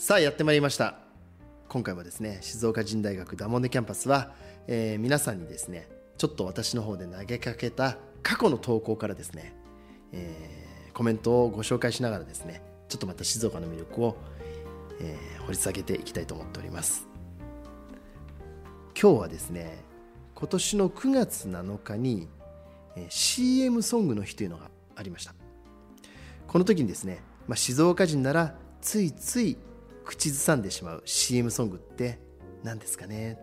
さあやってまいりました。今回はですね静岡人大学ダモンデキャンパスは、えー皆さんにですねちょっと私の方で投げかけた過去の投稿からですね、えーコメントをご紹介しながらですねちょっとまた静岡の魅力を、えー掘り下げていきたいと思っております。今日はですね今年の9月7日に、え CM ソングの日というのがありました。この時にですね、まあ、静岡人ならついつい口ずさんでしまう CM ソングって何ですかね?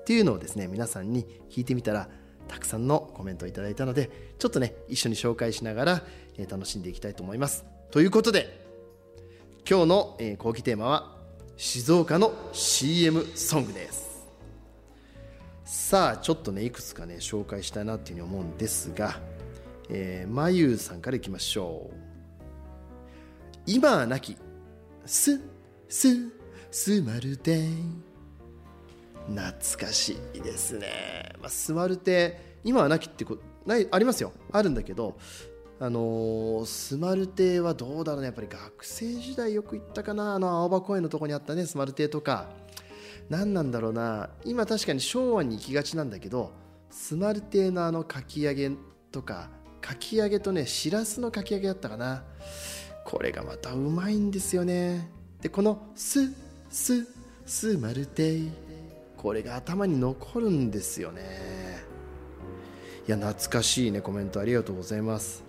っていうのをですね皆さんに聞いてみたらたくさんのコメントをいただいたのでちょっとね一緒に紹介しながら、え楽しんでいきたいと思います。ということで今日の、えー講義テーマは静岡の CM ソングです。さあちょっとねいくつかね紹介したいなっていうふうに思うんですが、えー、まゆうさんからいきましょう。今はなきすすスマルテ懐かしいですね、まあ、スマルテ今はなきってこないありますよ。あるんだけどあのースマルテはどうだろうね。やっぱり学生時代よく行ったかな。あの青葉公園のとこにあったねスマルテとか。何なんだろうな。今確かに昭和に行きがちなんだけどスマルテのあのかき揚げとかかき揚げとねしらすのかき揚げだったかな。これがまたうまいんですよね。でこのスススマルテこれが頭に残るんですよね。いや懐かしいねコメントありがとうございます。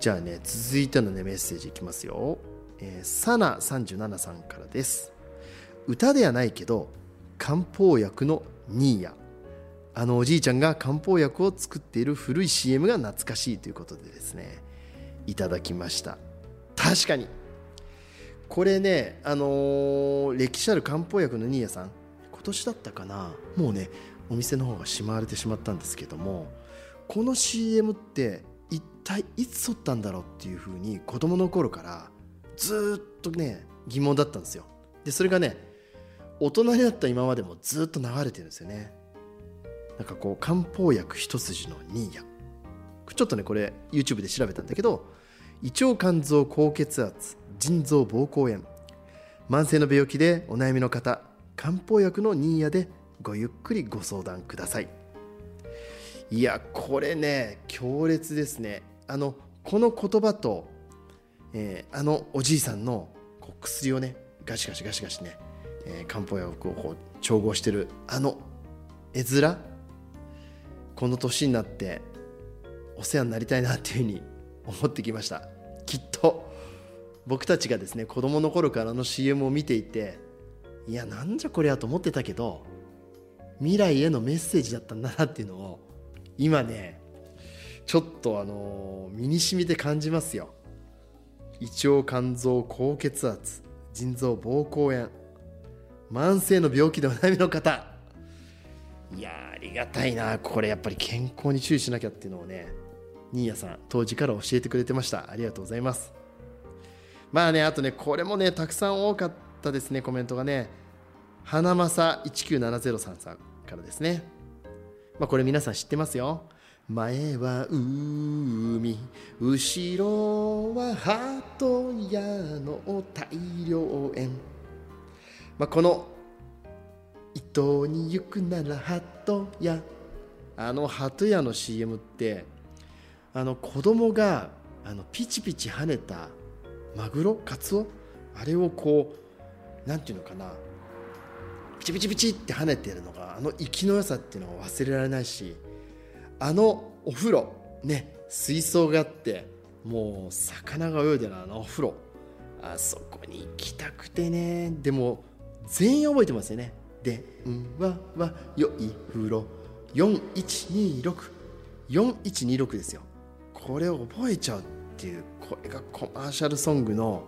じゃあね続いてのねメッセージいきますよ、えー、サナ37さんからです。歌ではないけど漢方薬のニーヤ。あのおじいちゃんが漢方薬を作っている古い CM が懐かしいということでですねいただきました。確かに。これねあのー歴史ある漢方薬のニーヤさん今年だったかなもうねお店の方がしまわれてしまったんですけどもこの CM って一体いつ撮ったんだろうっていうふうに子供の頃からずっとね疑問だったんですよ。でそれがね大人になった今までもずっと流れてるんですよね。なんかこう漢方薬一筋のニーヤちょっとねこれ YouTube で調べたんだけど胃腸肝臓高血圧腎臓膀胱炎。慢性の病気でお悩みの方漢方薬のニーヤでごゆっくりご相談ください。いやこれね強烈ですね。あのこの言葉と、えーあのおじいさんの薬をねガシガシガシガシね、えー漢方薬をこう調合してるあの絵面この年になってお世話になりたいなっていうふうに思ってきました。きっと。僕たちがですね子供の頃からの CM を見ていていやなんじゃこりゃと思ってたけど未来へのメッセージだったんだなっていうのを今ねちょっとあの身に染みて感じますよ。胃腸肝臓高血圧腎臓膀胱炎慢性の病気でお悩みの方いやありがたいな。これやっぱり健康に注意しなきゃっていうのをね新谷さん当時から教えてくれてました。ありがとうございます。まあねあとねこれもねたくさん多かったですねコメントがね。花正197033さんからですね。まあこれ皆さん知ってますよ。前は海後ろは鳩屋の大量園。まあこの伊東に行くなら鳩屋。あの鳩屋の CM ってあの子供があのピチピチ跳ねたマグロ？カツオ？あれをこうなんていうのかな？ピチピチピチって跳ねてるのがあの生きの良さっていうのが忘れられないしあのお風呂ね水槽があってもう魚が泳いでるあのお風呂。あそこに行きたくてね。でも全員覚えてますよね。電話は良い風呂。41264126ですよ。これを覚えちゃう。っていうこれがコマーシャルソングの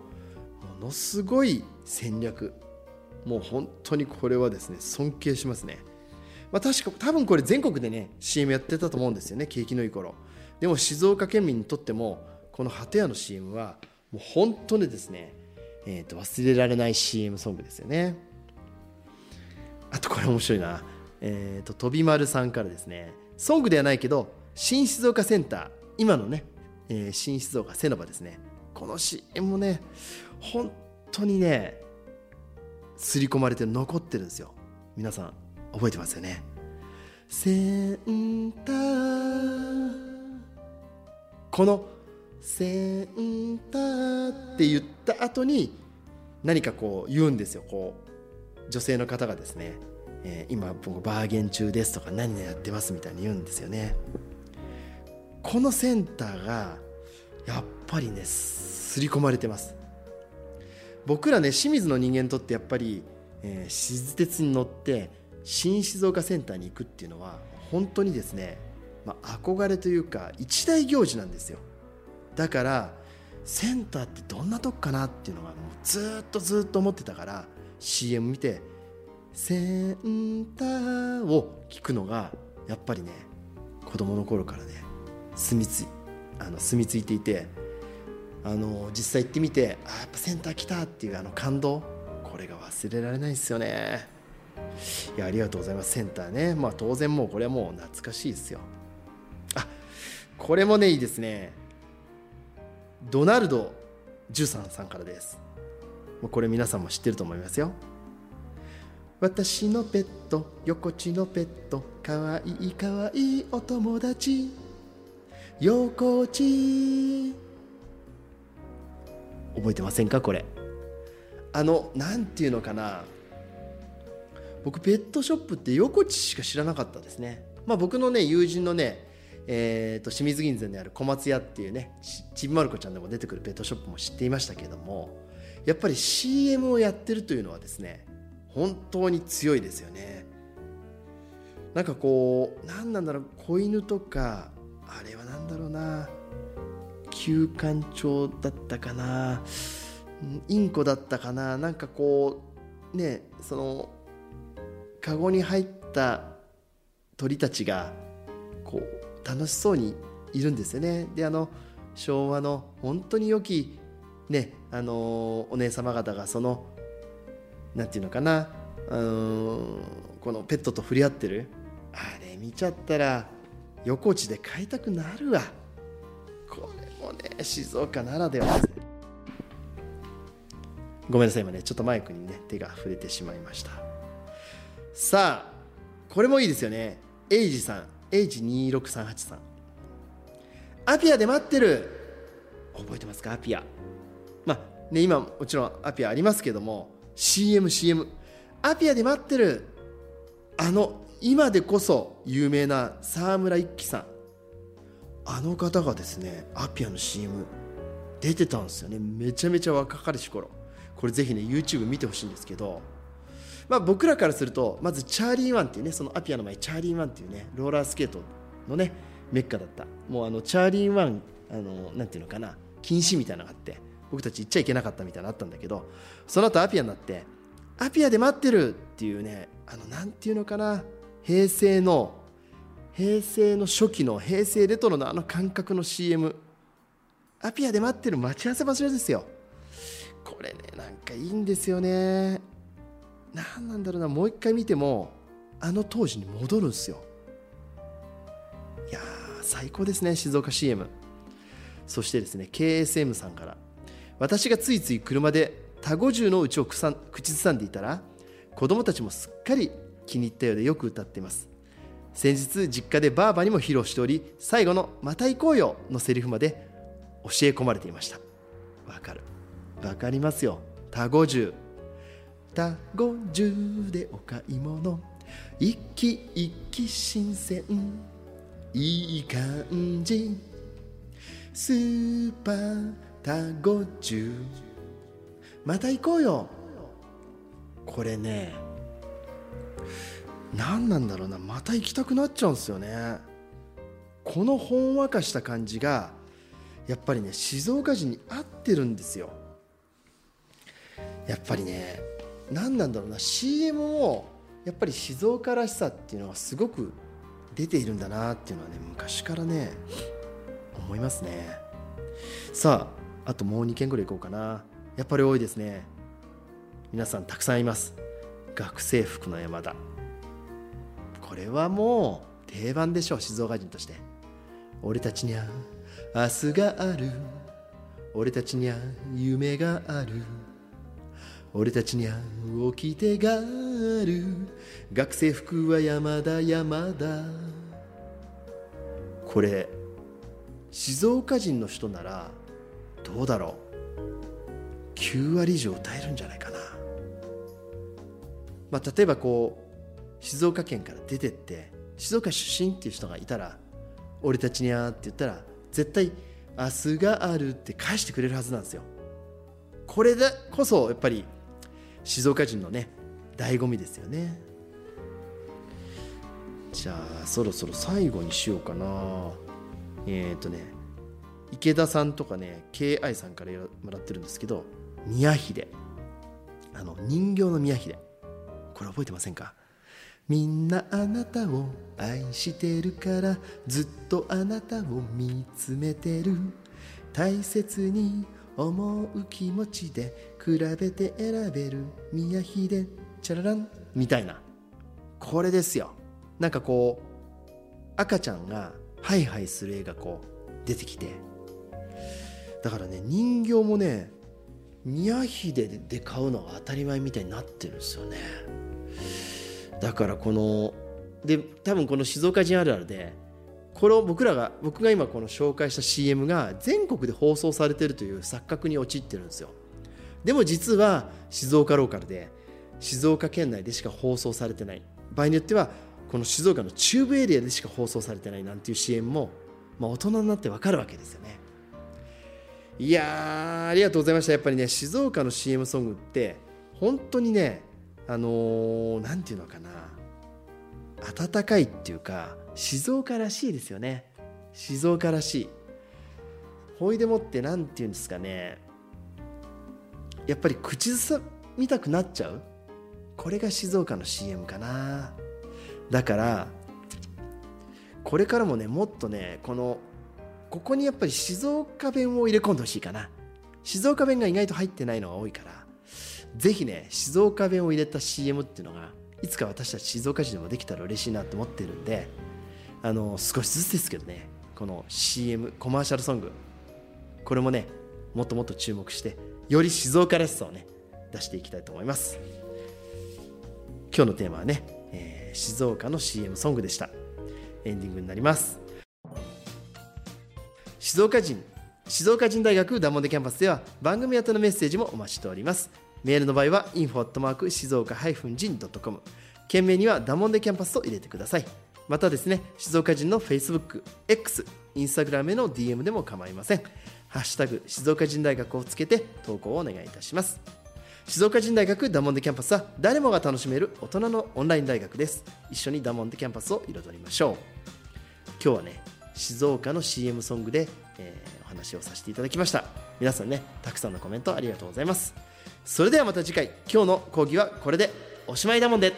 ものすごい戦略。もう本当にこれはですね尊敬しますね、まあ、確か多分これ全国でね CM やってたと思うんですよね景気のいい頃。でも静岡県民にとってもこの鳩屋の CM はもう本当にですね、えー、と忘れられない CM ソングですよね。あとこれ面白いな。えーと、飛丸さんからですねソングではないけど新静岡センター今のね、えー、新静岡セノバですね。この CM もね本当にね刷り込まれて残ってるんですよ。皆さん覚えてますよね？センター。このセンターって言った後に何かこう言うんですよ。こう女性の方がですねえー、今僕バーゲン中ですとか何やってますみたいに言うんですよね。このセンターがやっぱりね刷り込まれてます。僕らね清水の人間にとってやっぱり、えー、静鉄に乗って新静岡センターに行くっていうのは本当にですね、まあ、憧れというか一大行事なんですよ。だからセンターってどんなとこかなっていうのはもうずっとずっと思ってたから CM 見てセンターを聞くのがやっぱりね子供の頃からね住みつあの住み着いていてあの実際行ってみてあやっぱセンター来たっていうあの感動。これが忘れられないですよね。いやありがとうございます。センターね。まあ当然もうこれはもう懐かしいですよ。あこれもねいいですね。ドナルド・ジュサンさんからです。これ皆さんも知ってると思いますよ。私のペット横地のペットかわいいかわいいお友達。横地覚えてませんかこれ。あのなんていうのかな。僕ペットショップって横地しか知らなかったですね。まあ僕のね友人のねえーと、清水銀座にある小松屋っていうねちびまる子ちゃんでも出てくるペットショップも知っていましたけどもやっぱり CM をやってるというのはですね本当に強いですよね。なんかこう何なんだろう子犬とかあれは何だろうな。休館長だったかな。インコだったかな。なんかこうねそのカゴに入った鳥たちがこう楽しそうにいるんですよね。であの昭和の本当に良きねあのお姉様方がそのなんていうのかな。うんこのペットと触れ合ってる。あれ見ちゃったら横地で買いたくなるわ。これもね静岡ならでは。ですねごめんなさい今ねちょっとマイクにね手が触れてしまいました。さあこれもいいですよね。エイジさんエイジ26383さんアピアで待ってる。覚えてますかアピア？まあね今もちろんアピアありますけども。CM、CM。アピアで待ってる。あの、今でこそ有名な沢村一樹さん。あの方がですね、アピアの CM 出てたんですよね。めちゃめちゃ若かりし頃。これぜひね、YouTube 見てほしいんですけど、まあ、僕らからすると、まずチャーリー・ワンっていうね、そのアピアの前、チャーリー・ワンっていうね、ローラースケートのね、メッカだった。もうあの、チャーリー・ワン、あの、なんていうのかな、禁止みたいなのがあって、僕たち行っちゃいけなかったみたいなのあったんだけどその後アピアになってアピアで待ってるっていうねあのなんていうのかな平成の平成の初期の平成レトロのあの感覚の CM アピアで待ってる待ち合わせ場所ですよ。これねなんかいいんですよね。何なんだろうな。もう一回見てもあの当時に戻るんですよ。いや最高ですね静岡 CM そしてですね KSM さんから。私がついつい車でタゴ銃のうちを口ずさんでいたら子供たちもすっかり気に入ったようでよく歌っています。先日実家でばあばにも披露しており最後の「また行こうよ」のセリフまで教え込まれていました。わかる。わかりますよ。タゴ銃タゴ銃でお買い物。一気一気新鮮。いい感じ。スーパーたごじゅまた行こうよ。これね何なんだろうなまた行きたくなっちゃうんですよね。このほんわかした感じがやっぱりね静岡人に合ってるんですよ。やっぱりね何なんだろうな CM もやっぱり静岡らしさっていうのはすごく出ているんだなっていうのはね昔からね思いますね。さああともう2件ぐらいいこうかな。やっぱり多いですね。皆さんたくさんいます。学生服の山田これはもう定番でしょう静岡人として。俺たちにゃ明日がある。俺たちにゃ夢がある。俺たちにゃ起きてがある。学生服は山田山田これ静岡人の人ならどうだろう。9割以上歌えるんじゃないかな、まあ、例えばこう静岡県から出てって静岡出身っていう人がいたら「俺たちにゃ」って言ったら絶対「明日がある」って返してくれるはずなんですよ。これでこそやっぱり静岡人のね醍醐味ですよね。じゃあそろそろ最後にしようかな。えっ、ー、とね池田さんとかね KI さんからもらってるんですけど宮秀。あの人形の宮秀。これ覚えてませんか？みんなあなたを愛してるからずっとあなたを見つめてる。大切に思う気持ちで比べて選べる。宮秀チャララン。みたいな。これですよ。なんかこう赤ちゃんがハイハイする絵がこう出てきて。だからね人形もね宮秀で買うのが当たり前みたいになってるんですよね。だからこので多分この静岡人あるあるでこれを僕らが僕が今この紹介した CM が全国で放送されてるという錯覚に陥ってるんですよ。でも実は静岡ローカルで静岡県内でしか放送されてない。場合によってはこの静岡の中部エリアでしか放送されてないなんていう CM も、まあ、大人になってわかるわけですよね。いやありがとうございました。やっぱりね静岡の CM ソングって本当にねあのー、なんていうのかな。温かいっていうか静岡らしいですよね。静岡らしい。ほいでもって何て言うんですかね。やっぱり口ずさみたくなっちゃう。これが静岡の CM かな。だからこれからもねもっとねこのここにやっぱり静岡弁を入れ込んでほしいかな。静岡弁が意外と入ってないのが多いから。ぜひね静岡弁を入れた CM っていうのがいつか私たち静岡市でもできたら嬉しいなと思ってるんであの少しずつですけどねこの CM コマーシャルソング。これもねもっともっと注目してより静岡らしさをね出していきたいと思います。今日のテーマはね、えー、静岡の CM ソングでした。エンディングになります。静岡人静岡人大学ダモンデキャンパスでは番組宛てのメッセージもお待ちしております。メールの場合は info@ 静岡人 .com 件名にはダモンデキャンパスと入れてください。またですね静岡人の Facebook、X、Instagram への DM でも構いません。ハッシュタグ静岡人大学をつけて投稿をお願いいたします。静岡人大学ダモンデキャンパスは誰もが楽しめる大人のオンライン大学です。一緒にダモンデキャンパスを彩りましょう。今日はね静岡の CM ソングで、えー、お話をさせていただきました。皆さんねたくさんのコメントありがとうございます。それではまた次回。今日の講義はこれで。おしまいだもんで。